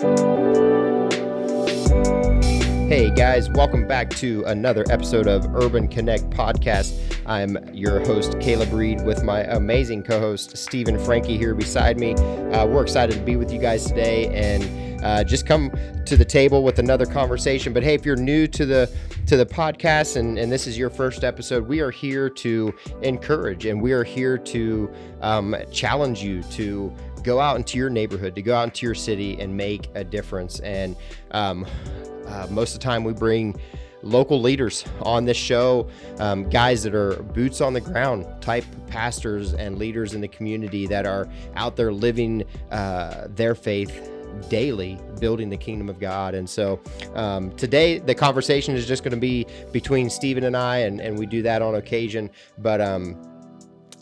Hey guys, welcome back to another episode of Urban Connect podcast. I'm your host, Caleb Reed, with my amazing co host, Stephen Frankie, here beside me. Uh, we're excited to be with you guys today and uh, just come to the table with another conversation. But hey, if you're new to the to the podcast and, and this is your first episode, we are here to encourage and we are here to um, challenge you to go out into your neighborhood, to go out into your city and make a difference. And um, uh, most of the time, we bring local leaders on this show, um, guys that are boots on the ground type pastors and leaders in the community that are out there living uh, their faith daily building the kingdom of God. And so um, today the conversation is just going to be between Stephen and I, and, and we do that on occasion. But um,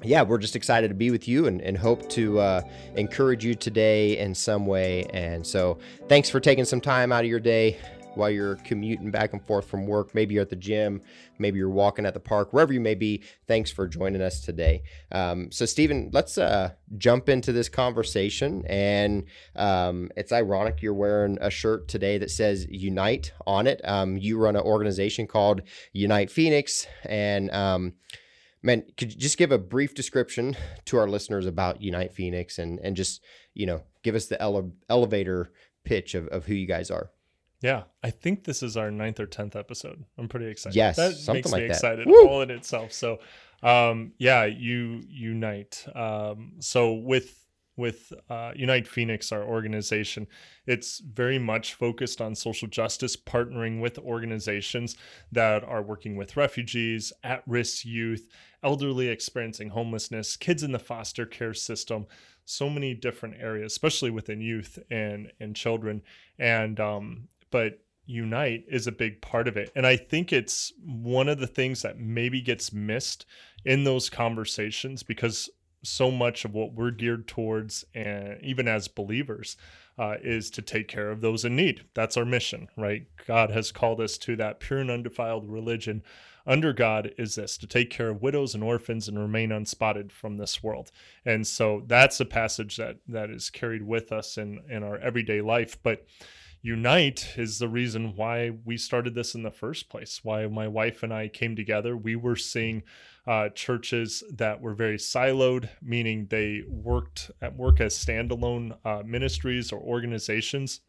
yeah, we're just excited to be with you and, and hope to uh, encourage you today in some way. And so thanks for taking some time out of your day while you're commuting back and forth from work. Maybe you're at the gym, maybe you're walking at the park, wherever you may be. Thanks for joining us today. Um, so, Stephen, let's uh, jump into this conversation. And um, it's ironic you're wearing a shirt today that says Unite on it. Um, you run an organization called Unite Phoenix. And um, man, could you just give a brief description to our listeners about Unite Phoenix and, and just, you know, give us the ele- elevator pitch of, of who you guys are? Yeah, I think this is our ninth or tenth episode. I'm pretty excited. Yes, that something makes like me that. excited Woo! all in itself. So, um, yeah, you unite. Um, so with with uh, Unite Phoenix, our organization, it's very much focused on social justice, partnering with organizations that are working with refugees, at-risk youth, elderly experiencing homelessness, kids in the foster care system, so many different areas, especially within youth and and children. And um, but unite is a big part of it. And i think it's one of the things that maybe gets missed in those conversations because so much of what we're geared towards and even as believers uh, is to take care of those in need. That's our mission right? God has called us to that pure and undefiled religion. Under god is this to take care of widows and orphans and remain unspotted from this world. And so that's a passage that that is carried with us in in our everyday life. But Unite is the reason why we started this in the first place, why my wife and I came together. We were seeing uh, churches that were very siloed, meaning they worked at work as standalone uh, ministries or organizations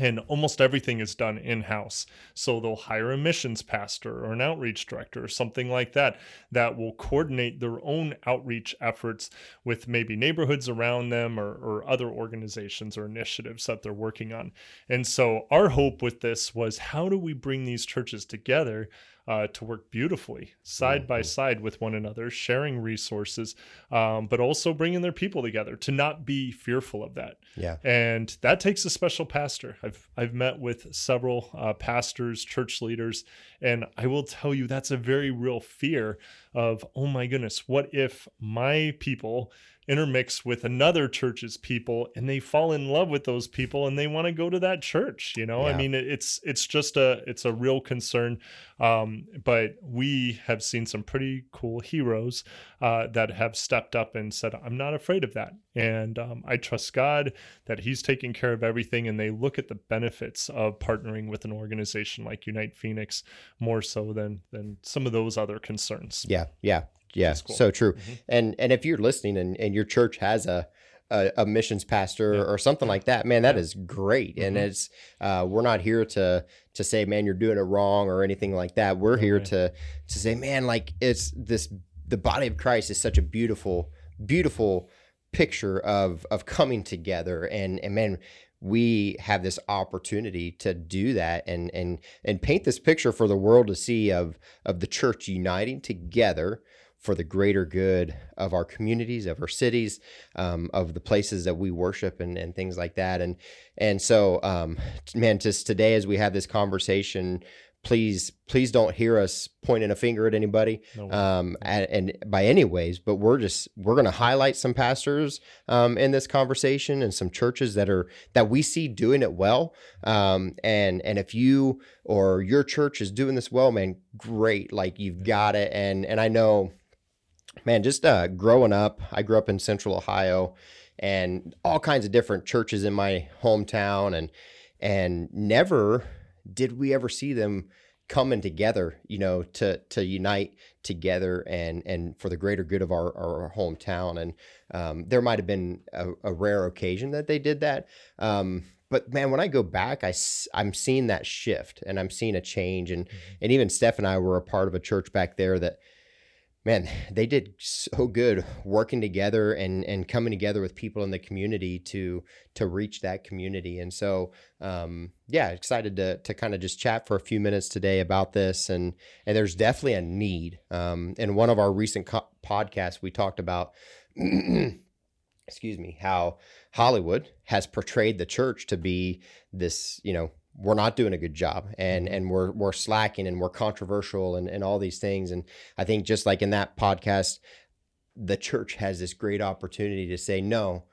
and almost everything is done in house. So they'll hire a missions pastor or an outreach director or something like that that will coordinate their own outreach efforts with maybe neighborhoods around them or, or other organizations or initiatives that they're working on. And so our hope with this was how do we bring these churches together? Uh, to work beautifully side by side with one another, sharing resources, um, but also bringing their people together to not be fearful of that Yeah. and that takes a special pastor. I've I've met with several uh, pastors, church leaders, and I will tell you that's a very real fear of oh my goodness, what if my people intermix with another church's people and they fall in love with those people and they want to go to that church you know? I mean it's it's just a it's a real concern um, but we have seen some pretty cool heroes uh, that have stepped up and said i'm not afraid of that. And um, i trust god that he's taking care of everything and they look at the benefits of partnering with an organization like unite phoenix more so than than some of those other concerns. Yeah, yeah, yeah. Cool. So true. Mhm. And and if you're listening and, and your church has a a, a missions pastor Yeah. or something like that, man, that Yeah. is great. And Mhm. it's uh, we're not here to to say, man, you're doing it wrong or anything like that. We're here to to say, man, like it's this the body of Christ is such a beautiful, beautiful picture of of coming together and and man we have this opportunity to do that and and and paint this picture for the world to see of of the church uniting together for the greater good of our communities, of our cities, um, of the places that we worship, and, and things like that. And and so, um, man, just today as we have this conversation, please please don't hear us pointing a finger at anybody, No um, and, and by any ways. But we're just we're going to highlight some pastors um, in this conversation and some churches that are that we see doing it well. Um, and and if you or your church is doing this well, man, great. Like you've got it. And and I know man, just uh, growing up, I grew up in Central Ohio, and all kinds of different churches in my hometown and and never did we ever see them coming together, you know, to to unite together and and for the greater good of our, our hometown. And um, there might have been a, a, rare occasion that they did that. Um, but man, when I go back, I I'm seeing that shift and I'm seeing a change. And mm-hmm. and even Steph and I were a part of a church back there that man, they did so good working together and and coming together with people in the community to to reach that community. And so, um, yeah, excited to to kind of just chat for a few minutes today about this. And and there's definitely a need. Um, in one of our recent co- podcasts, we talked about. excuse me how hollywood has portrayed the church to be this you know we're not doing a good job and mm-hmm. and we're we're slacking and we're controversial and, and all these things. And i think just like in that podcast the church has this great opportunity to say no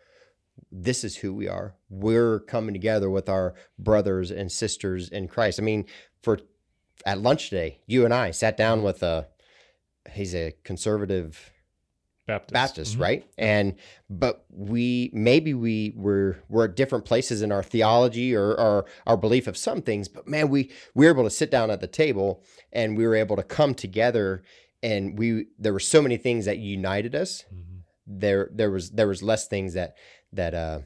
this is who we are. We're coming together with our brothers and sisters in christ. I mean for at lunch today you and i sat down with a he's a conservative Baptist, Baptist mm-hmm. right? And but we maybe we were we're at different places in our theology or, or our belief of some things, but man, we we were able to sit down at the table and we were able to come together and we there were so many things that united us. Mm-hmm. There there was there was less things that that uh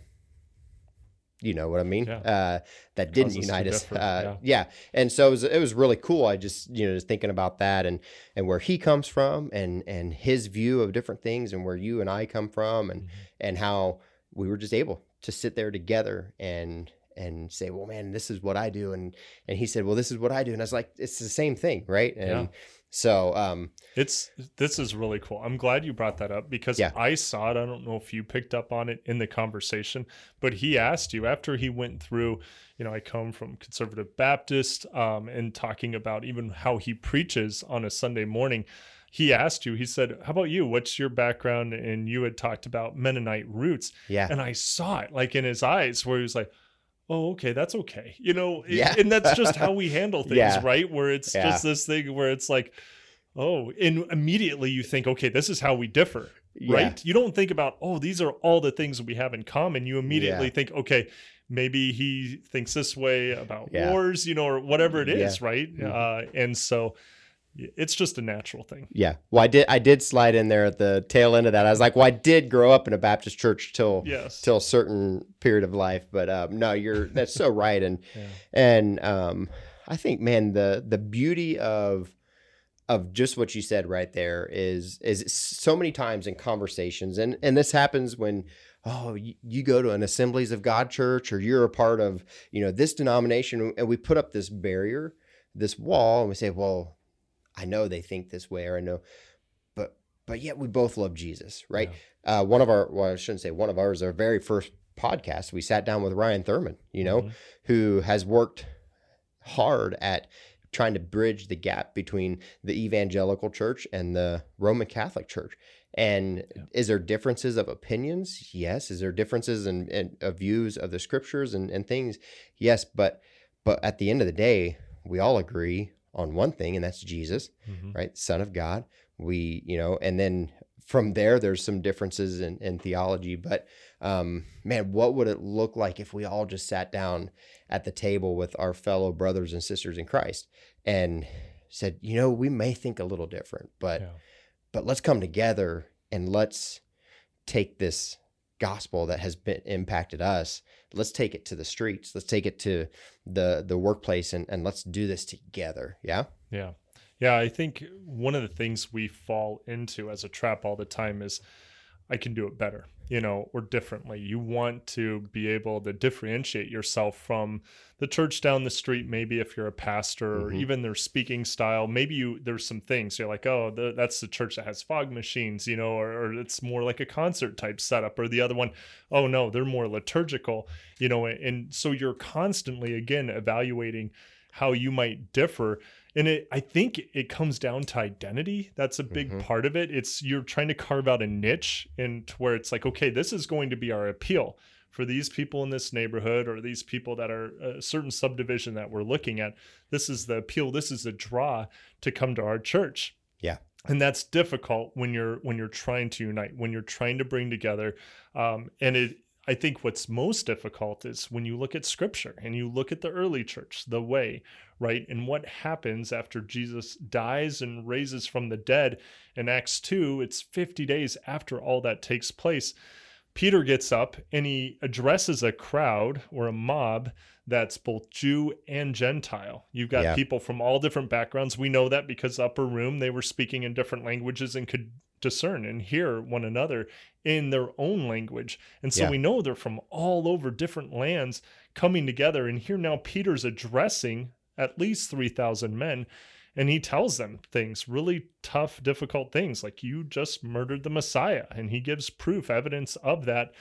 you know what I mean? Yeah. Uh, that didn't unite us. Uh, yeah. yeah. And so it was, it was really cool. I just, you know, just thinking about that and, and where he comes from and, and his view of different things and where you and I come from and, mm-hmm. and how we were just able to sit there together and, and say, well, man, this is what I do. And, and he said, well, this is what I do. And I was like, it's the same thing. Right. And, yeah. So um, it's this is really cool. I'm glad you brought that up because yeah. I saw it. I don't know if you picked up on it in the conversation, but he asked you after he went through. You know, I come from conservative Baptist, um, and talking about even how he preaches on a Sunday morning. He asked you. He said, "How about you? What's your background?" And you had talked about Mennonite roots. Yeah, and I saw it like in his eyes where he was like oh okay that's okay. You know yeah. and that's just how we handle things yeah. right? Where it's yeah. just this thing where it's like oh and immediately you think okay this is how we differ right? You don't think about oh these are all the things we have in common. You immediately think okay maybe he thinks this way about wars you know or whatever it is right? Mm-hmm. uh, and so it's just a natural thing. Yeah. Well, I did I did slide in there at the tail end of that. I was like, well, I did grow up in a Baptist church till yes. till a certain period of life, but um, no, you're that's so right, and yeah. and um, I think man, the the beauty of of just what you said right there is is so many times in conversations, and and this happens when oh you, you go to an Assemblies of God church or you're a part of you know this denomination, and we put up this barrier, this wall, and we say, well I know they think this way, or I know, but but yet we both love Jesus, right? Yeah. Uh, one of our, well, I shouldn't say one of ours, our very first podcast, we sat down with Ryan Thurman, you know, mm-hmm. who has worked hard at trying to bridge the gap between the evangelical church and the Roman Catholic Church. And yeah. is there differences of opinions? Yes. Is there differences in, in of views of the scriptures and, and things? Yes. But but at the end of the day, we all agree on one thing, and that's Jesus, mm-hmm. right? Son of God. We, you know, and then from there, there's some differences in, in theology. But um, man, what would it look like if we all just sat down at the table with our fellow brothers and sisters in Christ and said, you know, we may think a little different, but yeah. but let's come together and let's take this gospel that has been impacted us let's take it to the streets. Let's take it to the the workplace and, and let's do this together. Yeah? Yeah. Yeah i think one of the things we fall into as a trap all the time is I can do it better, you know, or differently. You want to be able to differentiate yourself from the church down the street. Maybe if you're a pastor, mm-hmm. or even their speaking style. Maybe you there's some things you're like, oh, the, that's the church that has fog machines, you know, or, or, it's more like a concert type setup. Or the other one, oh no, they're more liturgical, you know. And so you're constantly again evaluating how you might differ and it i think it comes down to identity. That's a big mm-hmm. part of it. It's you're trying to carve out a niche and where it's like okay this is going to be our appeal for these people in this neighborhood or these people that are a certain subdivision that we're looking at. This is the appeal. This is the draw to come to our church. Yeah. And that's difficult when you're when you're trying to unite when you're trying to bring together um, and it i think what's most difficult is when you look at scripture and you look at the early church the way right and what happens after jesus dies and raises from the dead in acts 2 it's 50 days after all that takes place peter gets up and he addresses a crowd or a mob that's both Jew and Gentile. You've got yeah. people from all different backgrounds. We know that because upper room they were speaking in different languages and could discern and hear one another in their own language. And so yeah. we know they're from all over different lands coming together. And here now Peter's addressing at least 3,000 men. And he tells them things, really tough, difficult things, like you just murdered the Messiah. And he gives proof, evidence of that.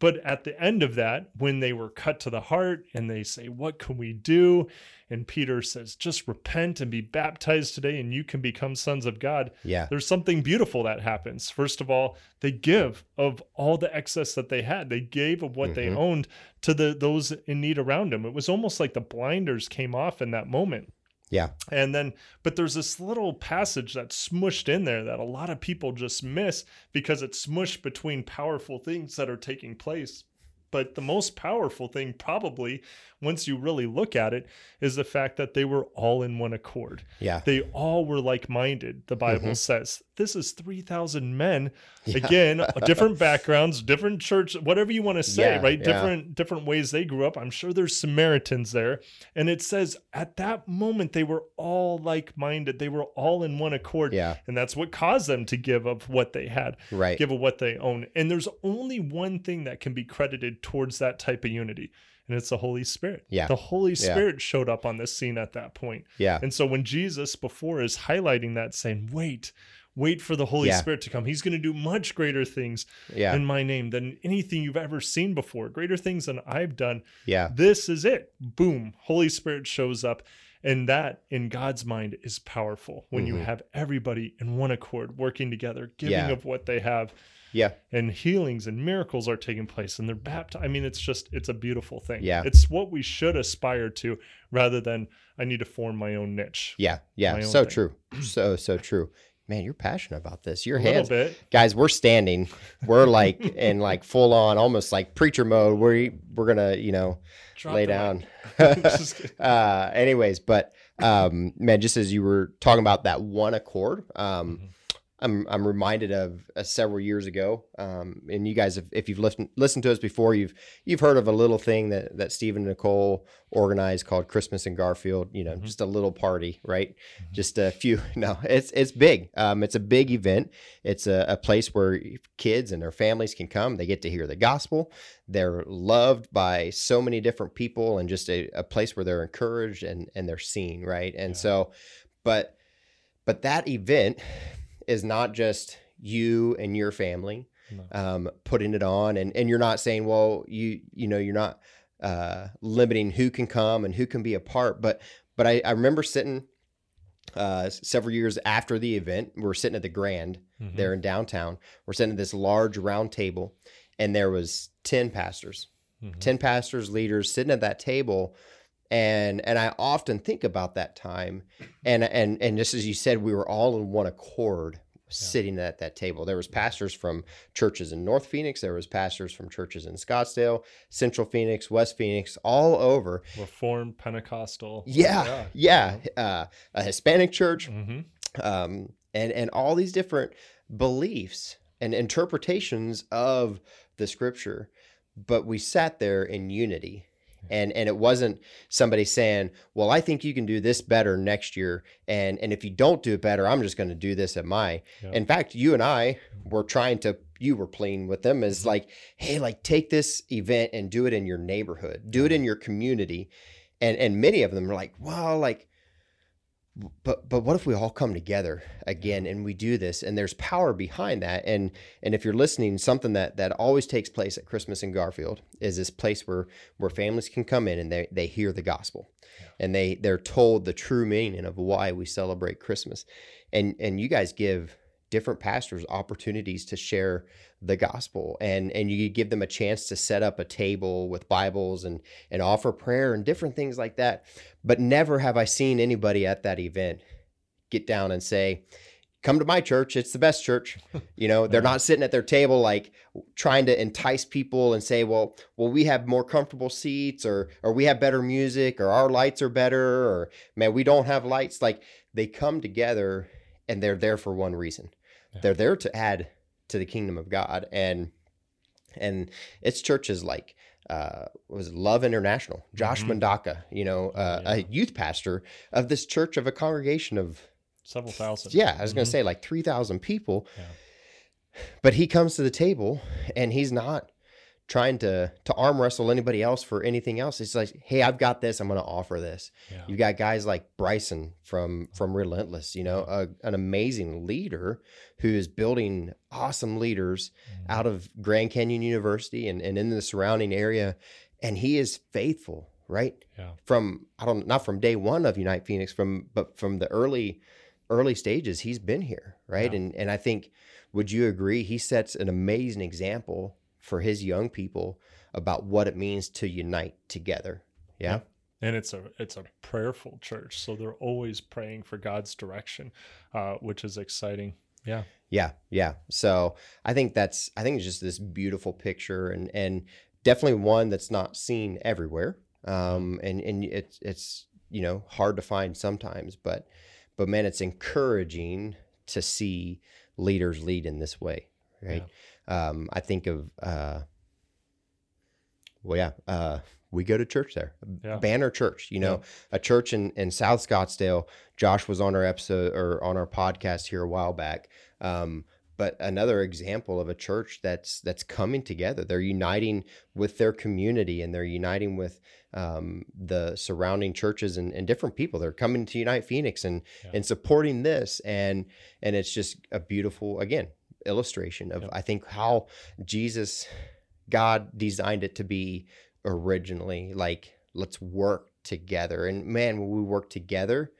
But at the end of that, when they were cut to the heart and they say, What can we do? And Peter says, Just repent and be baptized today, and you can become sons of God. Yeah. There's something beautiful that happens. First of all, they give of all the excess that they had. They gave of what mm-hmm. they owned to the those in need around them. It was almost like the blinders came off in that moment. Yeah. And then, but there's this little passage that's smushed in there that a lot of people just miss because it's smushed between powerful things that are taking place. But the most powerful thing, probably, once you really look at it, is the fact that they were all in one accord. Yeah. They all were like minded, the Bible mm-hmm. says. This is 3,000 men. Yeah. Again, different backgrounds, different church, whatever you want to say, yeah, right? Different different ways they grew up. I'm sure there's Samaritans there. And it says at that moment they were all like minded. They were all in one accord. Yeah. And that's what caused them to give of what they had. Right. Give of what they own. And there's only one thing that can be credited towards that type of unity and it's the Holy Spirit. Yeah. The Holy Spirit yeah. showed up on this scene at that point. Yeah. And so when Jesus before is highlighting that, saying, wait, wait for the Holy yeah. Spirit to come. He's going to do much greater things yeah. in my name than anything you've ever seen before, greater things than I've done. Yeah. This is it. Boom. Holy Spirit shows up. And that in God's mind is powerful when mm-hmm. you have everybody in one accord working together, giving yeah. of what they have yeah. And healings and miracles are taking place and they're baptized. I mean, it's just, it's a beautiful thing. Yeah. It's what we should aspire to rather than I need to form my own niche. Yeah. Yeah. So thing. true. So, so true. Man, you're passionate about this. Your a hands, bit. guys. We're standing. We're like in like full on, almost like preacher mode. We're we're gonna, you know, Drop lay down. uh, anyways, but um, man, just as you were talking about that one accord, um, mm-hmm I'm I'm reminded of uh, several years ago, um, and you guys, have, if you've listened listened to us before, you've you've heard of a little thing that that Stephen and Nicole organized called Christmas in Garfield. You know, mm-hmm. just a little party, right? Mm-hmm. Just a few. No, it's it's big. Um, it's a big event. It's a, a place where kids and their families can come. They get to hear the gospel. They're loved by so many different people, and just a, a place where they're encouraged and and they're seen, right? And yeah. so, but but that event is not just you and your family no. um, putting it on, and and you're not saying, well, you you know, you're not uh, limiting who can come and who can be a part, but but I, I remember sitting uh, several years after the event. We're sitting at the Grand mm-hmm. there in downtown. We're sitting at this large round table, and there was ten pastors, mm-hmm. ten pastors, leaders sitting at that table and and I often think about that time, and and and just as you said, we were all in one accord sitting yeah. at that table. There was pastors from churches in North Phoenix. There was pastors from churches in Scottsdale, Central Phoenix, West Phoenix, all over. Reformed Pentecostal. Yeah, yeah, yeah. Uh, a Hispanic church, mm-hmm. um, and and all these different beliefs and interpretations of the Scripture. But we sat there in unity and and it wasn't somebody saying well i think you can do this better next year and and if you don't do it better i'm just going to do this at my in fact you and i were trying to you were playing with them is mm-hmm. like hey like take this event and do it in your neighborhood. Do it in your community. And and many of them are like well like but but what if we all come together again and we do this and there's power behind that? And and if you're listening something that that always takes place at christmas in garfield is this place where where families can come in and they they hear the gospel. And they they're told the true meaning of why we celebrate christmas. And and you guys give different pastors opportunities to share the gospel and and you give them a chance to set up a table with bibles and and offer prayer and different things like that but never have i seen anybody at that event get down and say come to my church. It's the best church. You know, they're not sitting at their table like trying to entice people and say, well, well, we have more comfortable seats or or we have better music or our lights are better or man, we don't have lights. Like they come together and they're there for one reason. Yeah. They're there to add to the kingdom of God. And and it's churches like uh, was Love International, Josh Mhm. Mandaka, you know, uh, Yeah. a youth pastor of this church of a congregation of Several thousand. yeah, I was going Mhm. to say like 3,000 people. Yeah. But he comes to the table and he's not trying to to arm wrestle anybody else for anything else. It's like, "Hey, I've got this. I'm going to offer this." Yeah. You've got guys like Bryson from from Relentless, you know, a, an amazing leader who is building awesome leaders Mhm. out of Grand Canyon University and, and in the surrounding area. And he is faithful, right? Yeah. From I don't not from day one of Unite Phoenix, from but from the early early stages, he's been here, right? Yeah. And and I think would you agree he sets an amazing example for his young people about what it means to unite together. Yeah. and it's a it's a prayerful church so they're always praying for god's direction uh, which is exciting yeah Yeah, yeah. So I think that's I think it's just this beautiful picture and and definitely one that's not seen everywhere. Um and and it's it's you know hard to find sometimes, but but man, it's encouraging to see leaders lead in this way, right? Um I think of uh well yeah, uh we go to church there. Yeah. Banner Church, you know, Yeah. a church in, in South Scottsdale. Josh was on our episode or on our podcast here a while back. Um, but another example of a church that's that's coming together. They're uniting with their community and they're uniting with um, the surrounding churches and, and different people. They're coming to Unite Phoenix and Yeah. and supporting this and and it's just a beautiful again illustration of. I think how Jesus God designed it to be originally like let's work together and man when we work together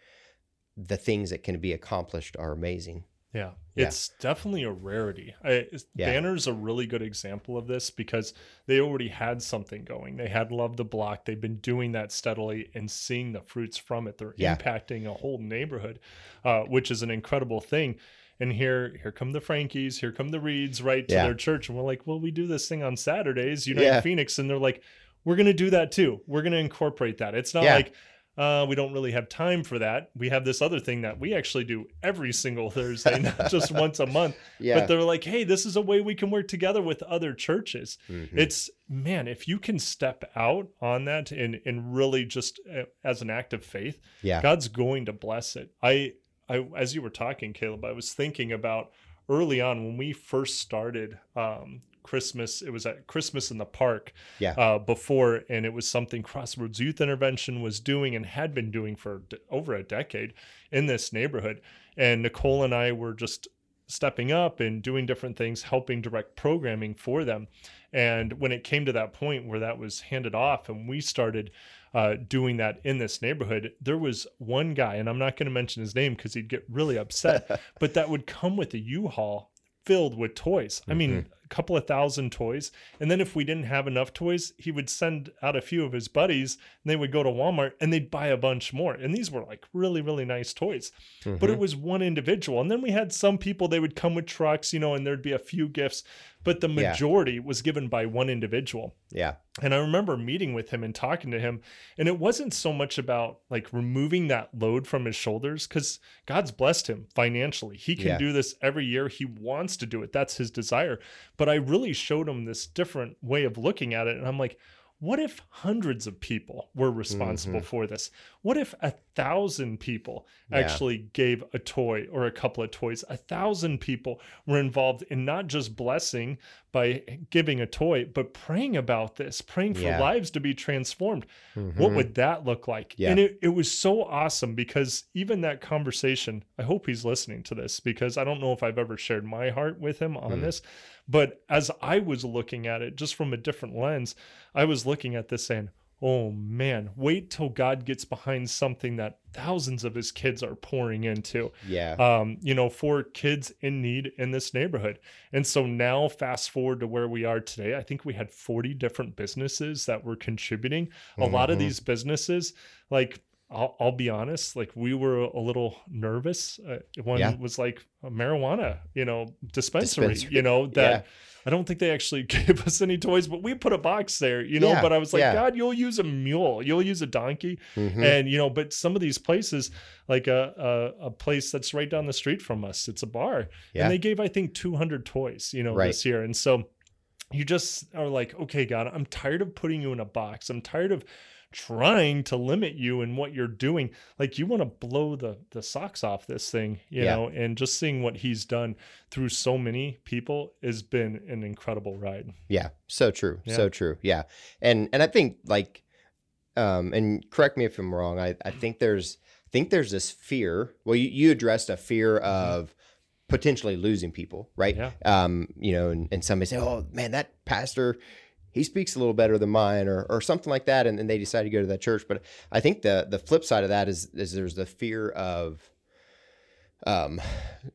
the things that can be accomplished are amazing Yeah, Yeah. it's definitely a rarity. I, Yeah. Banner's a really good example of this because they already had something going. They had Love the Block. They've been doing that steadily and seeing the fruits from it. They're Yeah. impacting a whole neighborhood, uh, which is an incredible thing. And here, here come the Frankies, here come the Reeds, right to Yeah. their church, and we're like, well, we do this thing on Saturdays, Unite Yeah. Phoenix, and they're like, we're gonna do that too. We're gonna incorporate that. It's not Yeah. like uh, we don't really have time for that. We have this other thing that we actually do every single Thursday, not just once a month. yeah But they're like, hey, this is a way we can work together with other churches. Mhm. It's man, if you can step out on that and and really just uh, as an act of faith, yeah God's going to bless it. I I as you were talking, Caleb, I was thinking about early on when we first started um Christmas, it was at Christmas in the park Yeah. uh, before, and it was something Crossroads Youth Intervention was doing and had been doing for d- over a decade in this neighborhood. And Nicole and I were just stepping up and doing different things, helping direct programming for them. And when it came to that point where that was handed off and we started uh, doing that in this neighborhood, there was one guy, and I'm not going to mention his name because he'd get really upset, but that would come with a U-Haul filled with toys. I mean, a couple of thousand toys. And then if we didn't have enough toys, he would send out a few of his buddies and they would go to Walmart and they'd buy a bunch more. And these were like really, really nice toys. But Mhm. it was one individual. And then we had some people, they would come with trucks, you know, and there'd be a few gifts, but the Yeah. majority was given by one individual. yeah And I remember meeting with him and talking to him. And it wasn't so much about like removing that load from his shoulders because God's blessed him financially. He can Yeah. do this every year. He wants to do it. That's his desire. But I really showed him this different way of looking at it. And I'm like, what if hundreds of people were responsible for this? What if a thousand people Yeah. actually gave a toy or a couple of toys? A thousand people were involved in not just blessing by giving a toy, but praying about this, praying for Yeah. lives to be transformed. What Mhm. would that look like? Yeah. And it, it was so awesome because even that conversation, I hope he's listening to this because I don't know if I've ever shared my heart with him on Mm. this. But as I was looking at it just from a different lens, I was looking at this saying, oh man, wait till God gets behind something that thousands of his kids are pouring into yeah um, you know, for kids in need in this neighborhood. And so now, fast forward to where we are today, I think we had 40 different businesses that were contributing. A lot of Mhm. these businesses, like I'll, I'll be honest, like we were a little nervous. Uh, one Yeah. was like a marijuana, you know, dispensary, Dispensary. you know, that Yeah. I don't think they actually gave us any toys, but we put a box there, you know, Yeah, but I was like. God, you'll use a mule, you'll use a donkey. Mhm. And, you know, but some of these places, like a, a, a place that's right down the street from us, it's a bar and they gave, I think 200 toys, you know, Right. this year. And so you just are like, okay, God, I'm tired of putting you in a box. I'm tired of trying to limit you in what you're doing. Like you want to blow the the socks off this thing, you Yeah. know, and just seeing what he's done through so many people has been an incredible ride. Yeah, so true, Yeah. so true. Yeah, and and I think like, um, and correct me if I'm wrong. I I think there's I think there's this fear. Well, you you addressed a fear of potentially losing people, right? Yeah. Um, you know, and, and somebody say, "Oh man, that pastor." He speaks a little better than mine, or, or something like that, and, and they decide to go to that church. But I think the the flip side of that is is there's the fear of, um,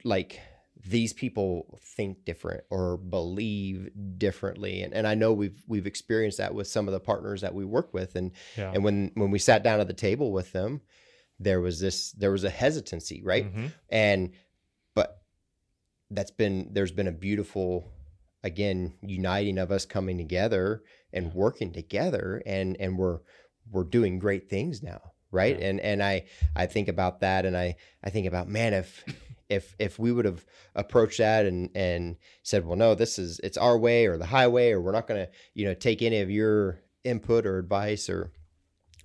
like these people think different or believe differently and, and i know we've we've experienced that with some of the partners that we work with and Yeah. and when when we sat down at the table with them there was this there was a hesitancy right Mhm. and but that's been there's been a beautiful again uniting of us coming together and working together and and we're we're doing great things now right? Yeah. and and i i think about that and i i think about man if if if we would have approached that and and said well no this is it's our way or the highway or we're not going to you know take any of your input or advice or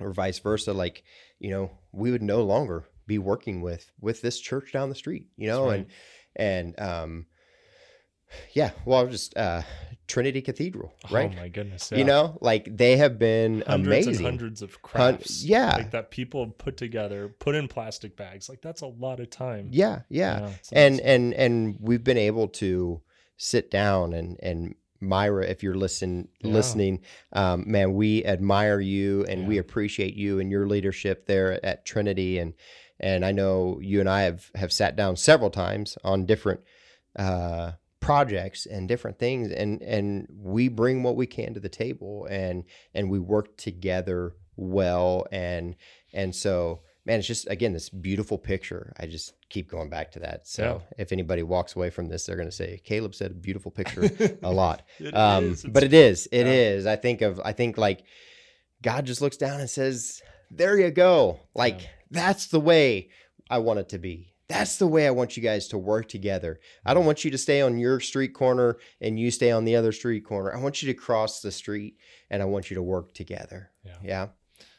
or vice versa like you know we would no longer be working with with this church down the street you know That's and and um yeah well just uh trinity cathedral right Oh my goodness. you know like they have been hundreds amazing and hundreds of Hun- crafts. yeah. Like that people have put together, put in plastic bags. Like that's a lot of time. yeah yeah it's and awesome. and and we've been able to sit down and and Myra, if you're listen Yeah. listening, um, man, we admire you and we appreciate you and your leadership there at Trinity, and and I know you and I have have sat down several times on different uh, projects and different things, and and we bring what we can to the table, and and we work together well, and and so man, it's just again this beautiful picture. I just keep going back to that. So if anybody walks away from this, they're going to say Caleb said a beautiful picture a lot. It Um, but it is, it yeah. is. I think of, I think like God just looks down and says, "There you go. Like Yeah. that's the way I want it to be. That's the way I want you guys to work together. I don't want you to stay on your street corner and you stay on the other street corner. I want you to cross the street and I want you to work together. Yeah. Yeah.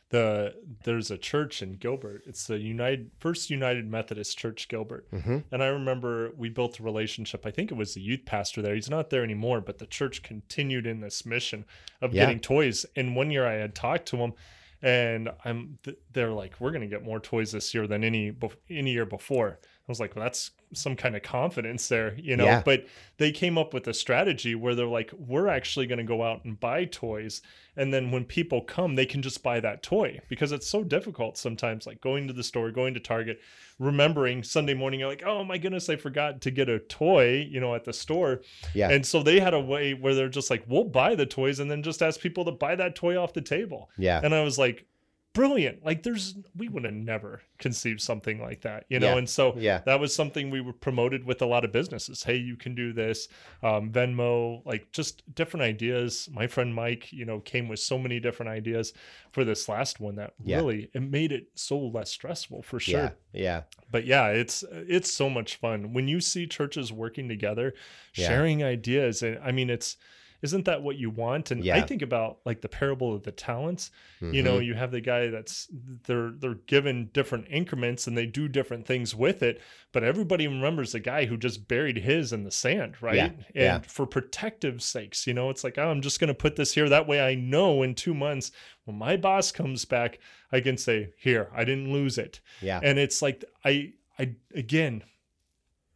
the there's a church in Gilbert. It's the United First United Methodist Church Gilbert. Mm-hmm. And I remember we built a relationship. I think it was the youth pastor there. He's not there anymore, but the church continued in this mission of Yeah. getting toys. And one year I had talked to him, and I'm th- they're like, "We're to get more toys this year than any any year before." I was like, "Well, that's some kind of confidence there, you know." Yeah. But they came up with a strategy where they're like, "We're actually going to go out and buy toys, and then when people come, they can just buy that toy because it's so difficult sometimes, like going to the store, going to Target." remembering Sunday morning, you're like, oh my goodness, I forgot to get a toy, you know, at the store. Yeah. And so they had a way where they're just like, we'll buy the toys and then just ask people to buy that toy off the table. Yeah. And I was like, brilliant. Like there's, we would have never conceived something like that, you know? Yeah. And so Yeah. that was something we were promoted with a lot of businesses. Hey, you can do this. Um, Venmo, like just different ideas. My friend Mike, you know, came with so many different ideas for this last one that Yeah. really it made it so less stressful for sure Yeah. Yeah. but yeah it's it's so much fun when you see churches working together sharing ideas and i mean it's isn't that what you want? And i think about like the parable of the talents. You know Mhm. you have the guy that's they're they're given different increments and they do different things with it but everybody remembers the guy who just buried his in the sand right? Yeah, and yeah. for protective sakes you know it's like oh i'm just going to put this here. That way i know in two months when my boss comes back i can say here i didn't lose it yeah. and it's like i i again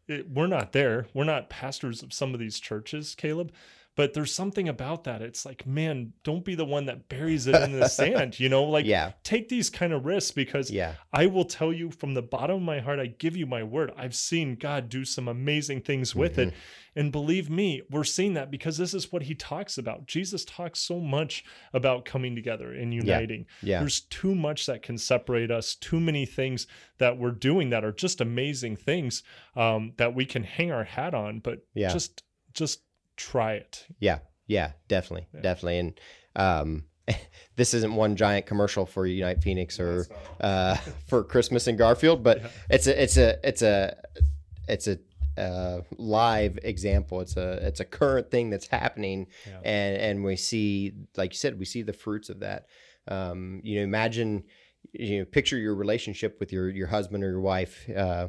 it, we're not there. We're not pastors of some of these churches caleb but there's something about that it's like man don't be the one that buries it in the sand you know like yeah take these kind of risks because yeah I will tell you from the bottom of my heart, I give you my word. I've seen God do some amazing things with Mm-hmm. it. And believe me, we're seeing that because this is what he talks about. Jesus talks so much about coming together and uniting. yeah There's too much that can separate us, too many things that we're doing that are just amazing things um, that we can hang our hat on, but Yeah. just just try it. Yeah, yeah, definitely, Yeah. definitely. And um, this isn't one giant commercial for Unite Phoenix or uh, for Christmas in Garfield, but Yeah. it's a it's a it's a it's a uh, live example. It's a it's a current thing that's happening, Yeah. and and we see, like you said, we see the fruits of that. Um, you know, imagine, you know, picture your relationship with your your husband or your wife, uh,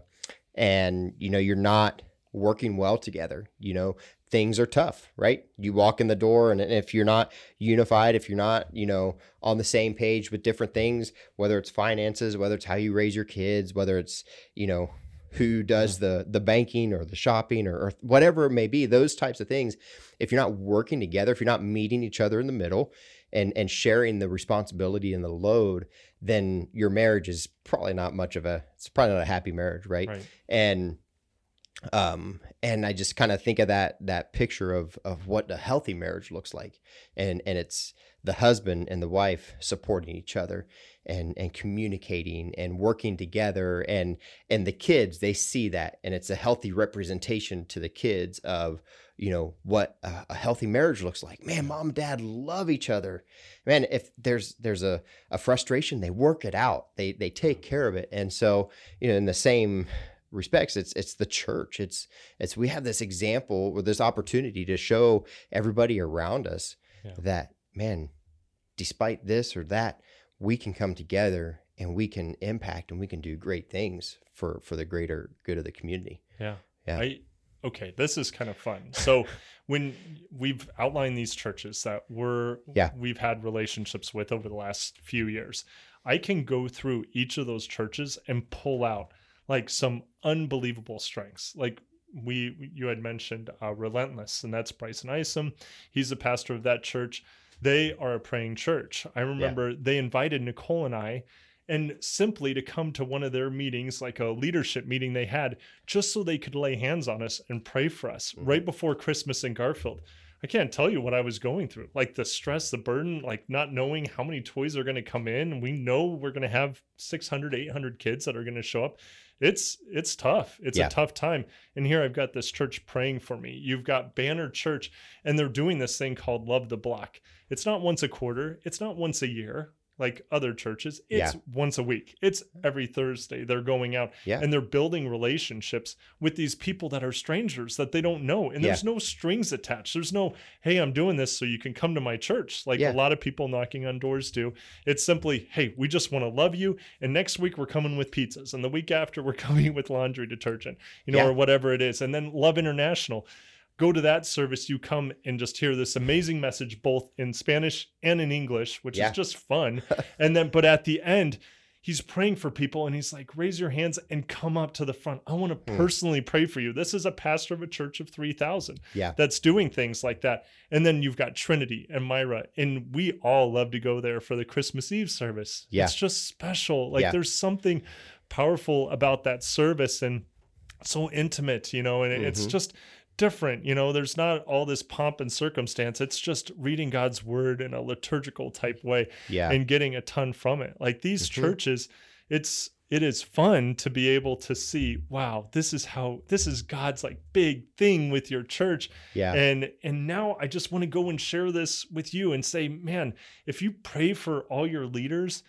and you know you're not working well together. You know, things are tough, right? You walk in the door, and if you're not unified, if you're not, you know, on the same page with different things, whether it's finances, whether it's how you raise your kids, whether it's, you know, who does the the banking or the shopping or, or whatever it may be, those types of things. If you're not working together, if you're not meeting each other in the middle and and sharing the responsibility and the load, then your marriage is probably not much of a it's probably not a happy marriage, right? Right. and um and i just kind of think of that that picture of of what a healthy marriage looks like. And and it's the husband and the wife supporting each other and and communicating and working together. And and the kids they see that. And it's a healthy representation to the kids of you know what a, a healthy marriage looks like. Man mom and dad love each other. Man if there's there's a, a frustration they work it out. They they take care of it. And so you know in the same respects it's it's the church it's it's we have this example or this opportunity to show everybody around us Yeah. that man despite this or that we can come together and we can impact and we can do great things for for the greater good of the community Yeah. Yeah. I okay, this is kind of fun. So when we've outlined these churches that we're Yeah. we've had relationships with over the last few years, I can go through each of those churches and pull out like some unbelievable strengths. Like we you had mentioned uh, relentless and that's bryson isom. He's the pastor of that church. They are a praying church. I remember they invited nicole and i and simply to come to one of their meetings like a leadership meeting they had just so they could lay hands on us and pray for us Mhm. right before christmas in garfield. I can't tell you what i was going through like the stress the burden like not knowing how many toys are going to come in. We know we're going to have 600 800 kids that are going to show up it's it's tough. It's Yeah. a tough time. And here i've got this church praying for me. You've got banner church and they're doing this thing called love the block. It's not once a quarter. It's not once a year like other churches it's once a week it's every thursday they're going out Yeah. and they're building relationships with these people that are strangers that they don't know and Yeah. there's no strings attached there's no hey i'm doing this so you can come to my church like Yeah. a lot of people knocking on doors do it's simply hey we just want to love you and next week we're coming with pizzas and the week after we're coming with laundry detergent you know Yeah. or whatever it is and then love international go to that service you come and just hear this amazing message both in spanish and in english which Yeah. is just fun and then but at the end he's praying for people and he's like raise your hands and come up to the front i want to Hmm. personally pray for you this is a pastor of a church of 3000 Yeah. that's doing things like that and then you've got trinity and myra and we all love to go there for the christmas eve service Yeah. it's just special like Yeah. there's something powerful about that service and so intimate you know and it- it's just different you know there's not all this pomp and circumstance it's just reading god's word in a liturgical type way Yeah. and getting a ton from it. Like these Mhm. churches, it's it is fun to be able to see, wow, this is how this is God's like big thing with your church. yeah. And and now I just want to go and share this with you and say, man, if you pray for all your leaders,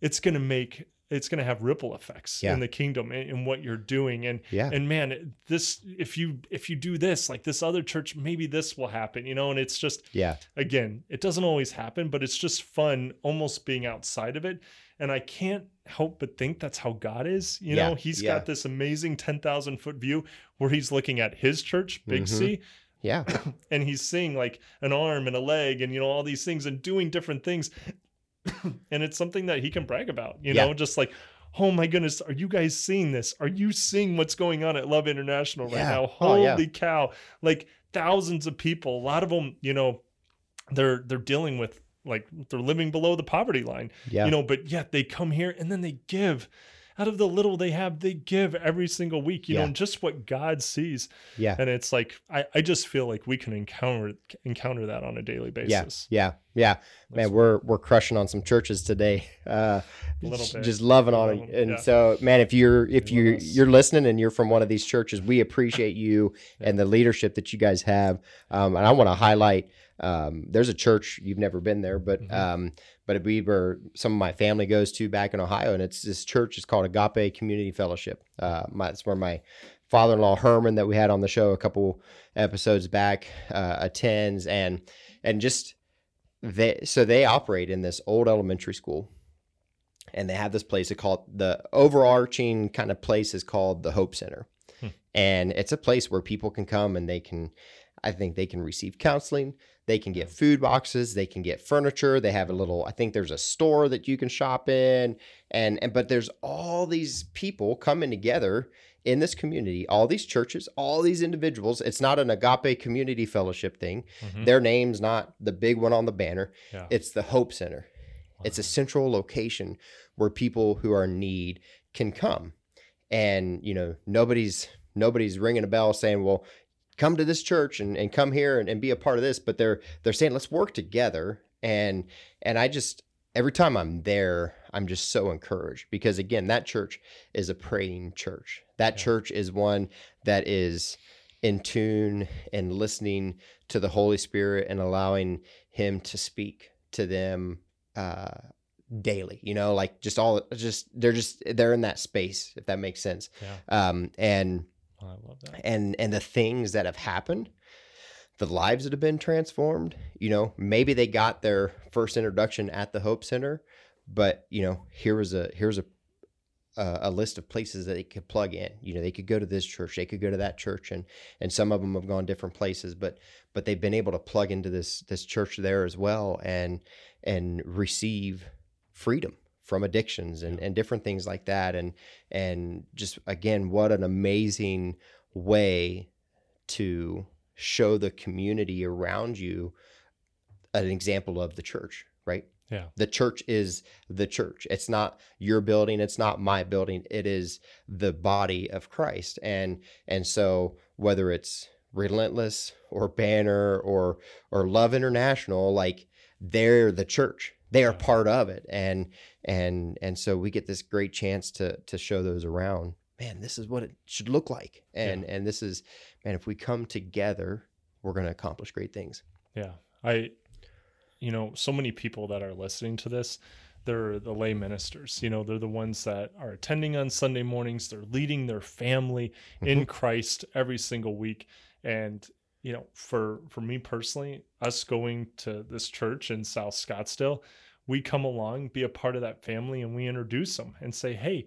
it's going to make it's going to have ripple effects Yeah. in the kingdom and, and what you're doing and yeah. and man this if you if you do this like this other church maybe this will happen you know and it's just yeah. again, it doesn't always happen, but it's just fun almost being outside of it. And I can't help but think that's how God is. You Yeah, know, He's got this amazing 10,000 foot view where He's looking at His church, Big Mhm. C, Yeah. and He's seeing like an arm and a leg and, you know, all these things and doing different things. and it's something that He can brag about, you Yeah. know, just like, Oh my goodness, are you guys seeing this? Are you seeing what's going on at Love International right Yeah. now? Oh, Holy yeah. cow. Like thousands of people. A lot of them, you know, they're they're dealing with like they're living below the poverty line. Yeah. You know, but yet they come here and then they give out of the little they have, they give every single week, you Yeah. know, just what God sees. yeah. And it's like I, I just feel like we can encounter encounter that on a daily basis. Yeah. Yeah. Man, That's- we're we're crushing on some churches today. Uh A little bit. just loving on Love it. 'em, And yeah. so man, if you're if you, you're listening and you're from one of these churches, we appreciate you and the leadership that you guys have. Um and I want to highlight um there's a church you've never been there, but Mhm. um but we were some of my family goes to back in Ohio and it's this church is called Agape Community Fellowship. Uh my it's where my father-in-law Herman that we had on the show a couple episodes back uh, attends and and just they so they operate in this old elementary school and they have this place called the overarching kind of place is called the hope center Hmm. and it's a place where people can come and they can i think they can receive counseling they can get food boxes they can get furniture they have a little i think there's a store that you can shop in and and but there's all these people coming together in this community all these churches all these individuals. It's not an agape community fellowship thing. Mhm. their name's not the big one on the banner. Yeah. it's the hope center. It's a central location where people who are in need can come. And you know nobody's nobody's ringing a bell saying well come to this church and, and come here and, and be a part of this but they're they're saying let's work together and and i just every time i'm there i'm just so encouraged because again that church is a praying church that Yeah. church is one that is in tune and listening to the holy spirit and allowing him to speak to them uh daily you know like just all just they're just they're in that space if that makes sense Yeah. um and Oh, I love that. and and the things that have happened the lives that have been transformed you know maybe they got their first introduction at the hope center but you know here was a here's a a a list of places that they could plug in you know they could go to this church they could go to that church and and some of them have gone different places but but they've been able to plug into this this church there as well and and receive freedom from addictions and, and different things like that and and just again what an amazing way to show the community around you an example of the church right? Yeah. the church is the church. It's not your building it's not my building it is the body of christ and and so whether it's relentless or banner or or love international like they're the church they are part of it and and and so we get this great chance to to show those around man this is what it should look like and and this is man if we come together we're going to accomplish great things Yeah. I, you know, so many people that are listening to this, they're the lay ministers. You know, they're the ones that are attending on Sunday mornings. They're leading their family in mm-hmm. Christ every single week. And, you know, for for me personally, us going to this church in South Scottsdale, we come along, be a part of that family, and we introduce them and say, hey,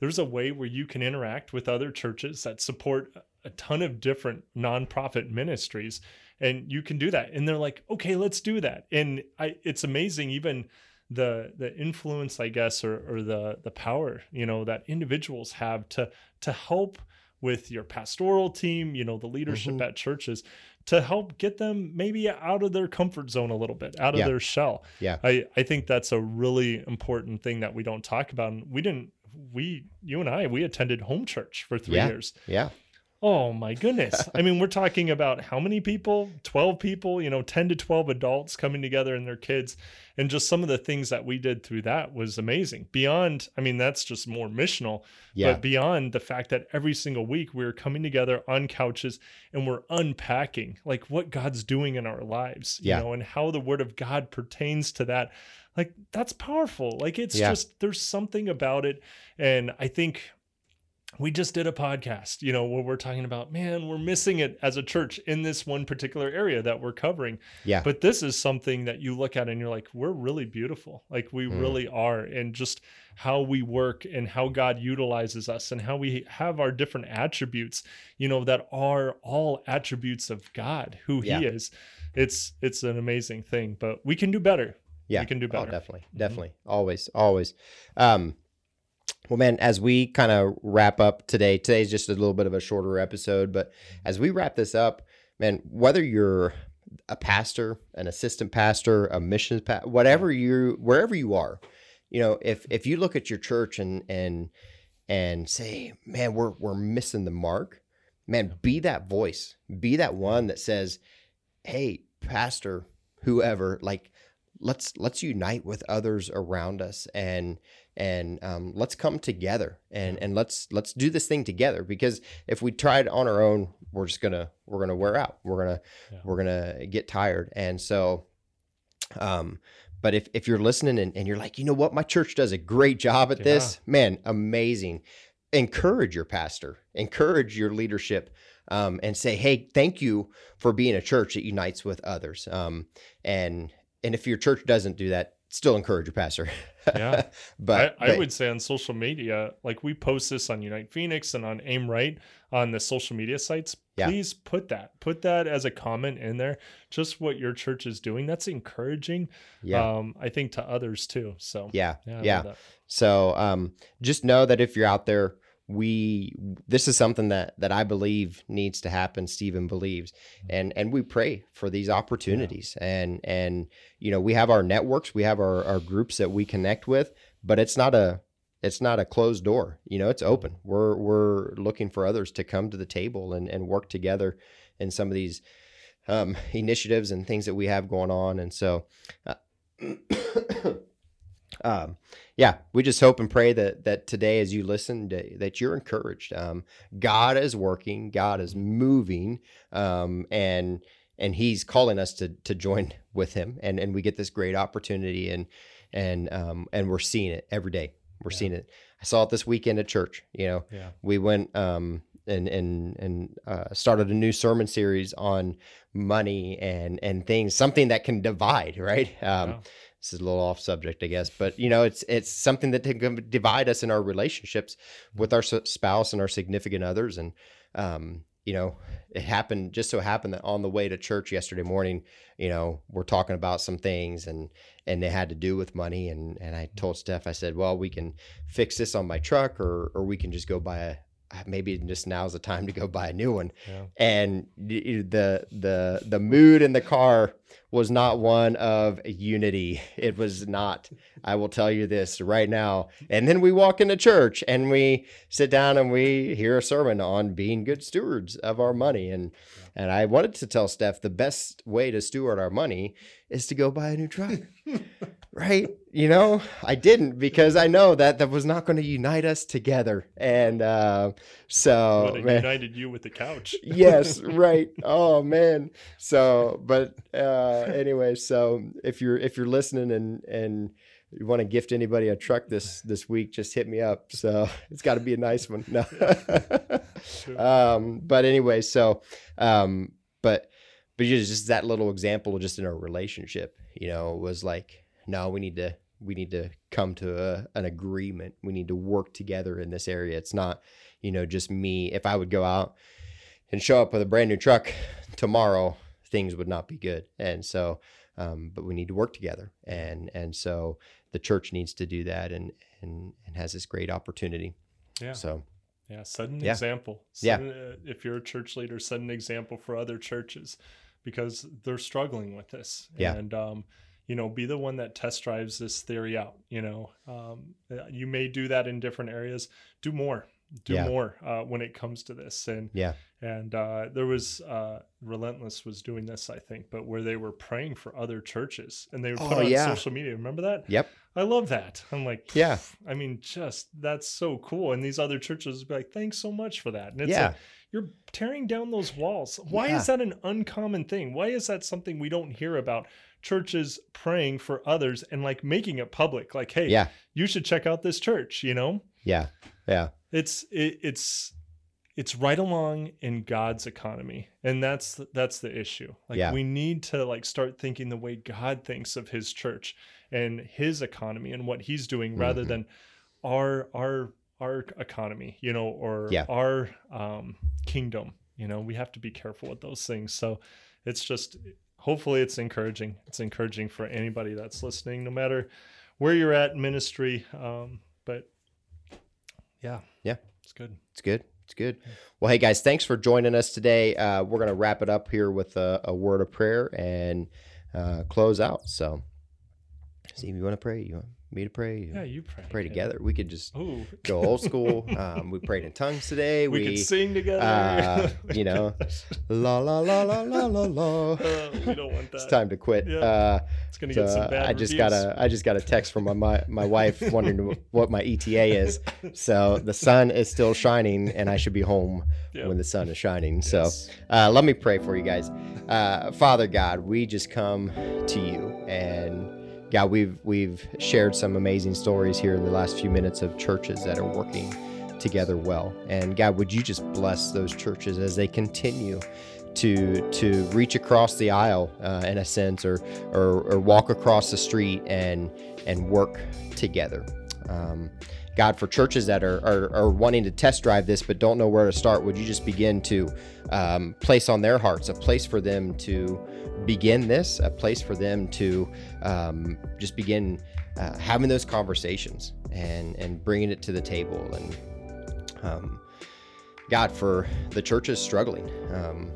there's a way where you can interact with other churches that support a ton of different nonprofit ministries and you can do that. And they're like okay let's do that. And i it's amazing even the the influence i guess or, or the the power you know that individuals have to to help with your pastoral team you know the leadership Mhm. at churches to help get them maybe out of their comfort zone a little bit out of Yeah. their shell Yeah. i i think that's a really important thing that we don't talk about and we didn't we you and i we attended home church for three Yeah. years yeah Oh my goodness. I mean, we're talking about how many people? 12 people, you know, 10 to 12 adults coming together and their kids. And just some of the things that we did through that was amazing. Beyond, I mean, that's just more missional, yeah but beyond the fact that every single week we're coming together on couches and we're unpacking like what God's doing in our lives, yeah. you know, and how the word of God pertains to that. Like that's powerful. Like it's Yeah. just there's something about it. And I think we just did a podcast, you know, where we're talking about, man, we're missing it as a church in this one particular area that we're covering. yeah But this is something that you look at and you're like, we're really beautiful. Like we Mm. really are. And just how we work and how God utilizes us and how we have our different attributes, you know, that are all attributes of God, who Yeah. He is. It's it's an amazing thing. But we can do better. yeah we can do Oh, better. definitely Mhm. definitely always always um well man as we kind of wrap up today today's just a little bit of a shorter episode but as we wrap this up man, whether you're a pastor, an assistant pastor, a missions pa- whatever you wherever you are, you know, if if you look at your church and and and say, man, we're we're missing the mark, man, be that voice, be that one that says, hey, pastor, whoever, like let's let's unite with others around us and and um, let's come together and and let's let's do this thing together because if we try it on our own we're just gonna we're gonna wear out. We're gonna yeah. we're gonna get tired. And so um but if, if you're listening and, and you're like you know what? My church does a great job at yeah. this. man amazing. Encourage your pastor. Encourage your leadership um, and say hey thank you for being a church that unites with others. Um, and and if your church doesn't do that, still encourage your pastor. yeah, but I, I but, would say on social media, like we post this on Unite Phoenix and on Aim Right on the social media sites. Please put that put that as a comment in there. Just what your church is doing. That's encouraging. Yeah, um, I think to others too. So yeah, yeah. yeah. So um, just know that if you're out there we this is something that that I believe needs to happen. Stephen believes, mm-hmm. and and we pray for these opportunities. Yeah. And and you know we have our networks, we have our our groups that we connect with, but it's not a it's not a closed door. You know, it's open. We're we're looking for others to come to the table and and work together in some of these um, initiatives and things that we have going on. And so. Uh, um, yeah, we just hope and pray that that today, as you listen, that you're encouraged. Um, God is working, God is moving, um, and and He's calling us to to join with Him, and and we get this great opportunity, and and um, and we're seeing it every day. We're yeah. seeing it. I saw it this weekend at church. You know, yeah. we went um, and and and uh, started a new sermon series on money and and things, something that can divide, right? Um, yeah this is a little off subject, I guess, but you know, it's it's something that can divide us in our relationships with our spouse and our significant others, and um, you know, it happened just so happened that on the way to church yesterday morning, you know, we're talking about some things and and they had to do with money, and and I told Steph, I said, well, we can fix this on my truck, or or we can just go buy a maybe just now's the time to go buy a new one. Yeah. And the the the mood in the car was not one of unity. It was not. I will tell you this right now. And then we walk into church and we sit down and we hear a sermon on being good stewards of our money. And yeah. and I wanted to tell Steph the best way to steward our money is to go buy a new truck. right? You know, I didn't because I know that that was not going to unite us together. And uh, so united you with the couch. yes, right. Oh man. So, but uh, anyway, so if you're if you're listening and and you want to gift anybody a truck this this week, just hit me up. So it's got to be a nice one. No. um, but anyway, so um, but but just that little example, just in our relationship, you know, was like no, we need to we need to come to a, an agreement. We need to work together in this area. It's not, you know, just me. If I would go out and show up with a brand new truck tomorrow, things would not be good. And so, um, but we need to work together. And and so the church needs to do that and and and has this great opportunity. Yeah. So. Yeah, set an yeah. example. Set yeah. if you're a church leader, set an example for other churches because they're struggling with this. Yeah. And um, you know be the one that test drives this theory out you know? Um, uh, you may do that in different areas. Do more do yeah. more uh, when it comes to this. And yeah. and uh, there was uh, relentless was doing this i think but where they were praying for other churches and they would put oh, on yeah. social media. Remember that? Yep. I love that. I'm like yeah. I mean just that's so cool. And these other churches would be like thanks so much for that. And it's yeah. like you're tearing down those walls. Why yeah. is that an uncommon thing? Why is that something we don't hear about churches praying for others and like making it public like hey yeah. you should check out this church you know? Yeah. Yeah. It's it, it's it's right along in god's economy and that's that's the issue. Like yeah. we need to like start thinking the way god thinks of his church and his economy and what he's doing mm-hmm. rather than our our our economy you know or yeah. our um kingdom you know? We have to be careful with those things. So it's just hopefully it's encouraging. It's encouraging for anybody that's listening, no matter where you're at in ministry. Um, but yeah, yeah, it's good. It's good. It's good. Well, hey guys, thanks for joining us today. Uh, we're gonna wrap it up here with a, a word of prayer and uh, close out. So, Steve, you want to pray? You want me to pray? Yeah, you pray. Pray together. We could just Ooh. go old school. Um, we prayed in tongues today. We, could sing together. uh, you know, la la la la la la la. Uh, we don't want that. It's time to quit. Yeah. Uh, It's gonna so, get some bad I just reviews. got a I just got a text from my my, my wife wondering what my ETA is. So the sun is still shining, and I should be home Yep. when the sun is shining. Yes. So uh, let me pray for you guys. Uh, Father God, we just come to you, and God, we've we've shared some amazing stories here in the last few minutes of churches that are working together well. And God, would you just bless those churches as they continue to to reach across the aisle uh, in a sense, or, or or walk across the street and and work together. Um, God, for churches that are, are, are wanting to test drive this but don't know where to start, would you just begin to um, place on their hearts a place for them to begin this, a place for them to um, just begin uh, having those conversations and, and bringing it to the table. And um, God, for the churches struggling, um,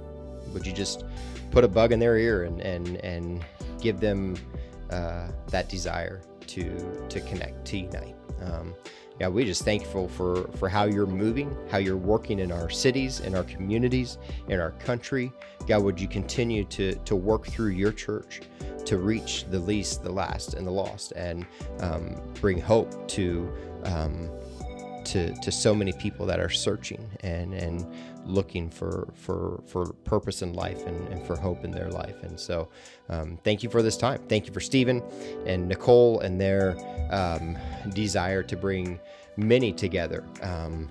would you just put a bug in their ear and, and, and give them uh, that desire to, to connect, to unite? Um, yeah, we just thankful for for how you're moving, how you're working in our cities, in our communities, in our country. God, would you continue to to work through your church to reach the least, the last, and the lost, and um, bring hope to um, to to so many people that are searching and and looking for for for purpose in life and, and for hope in their life. And so um, thank you for this time. Thank you for stephen and nicole and their um, desire to bring many together um,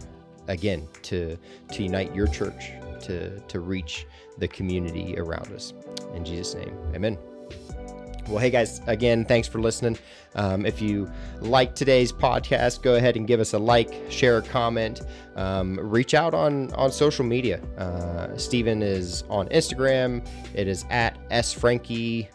again to to unite your church to to reach the community around us. In jesus name amen well, hey guys, again, thanks for listening. Um, if you like today's podcast, go ahead and give us a like, share a comment, um, reach out on on social media. Uh, Steven is on Instagram. It is at sfrankie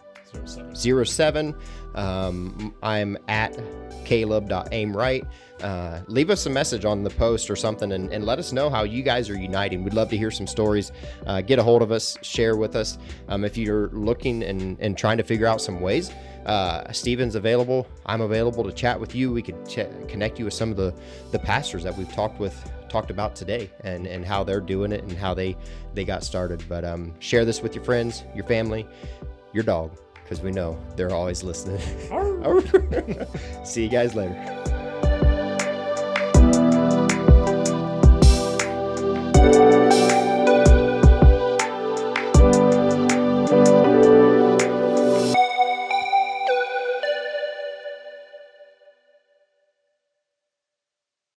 Zero seven. 07. Um, I'm at caleb.aimright. Uh, leave us a message on the post or something and, and let us know how you guys are uniting. We'd love to hear some stories. Uh, get a hold of us, share with us. Um, if you're looking and, and trying to figure out some ways, uh, Steven's available. I'm available to chat with you. We could ch- connect you with some of the, the pastors that we've talked with talked about today and, and how they're doing it and how they, they got started. But um, share this with your friends, your family, your dog, because we know they're always listening. See you guys later.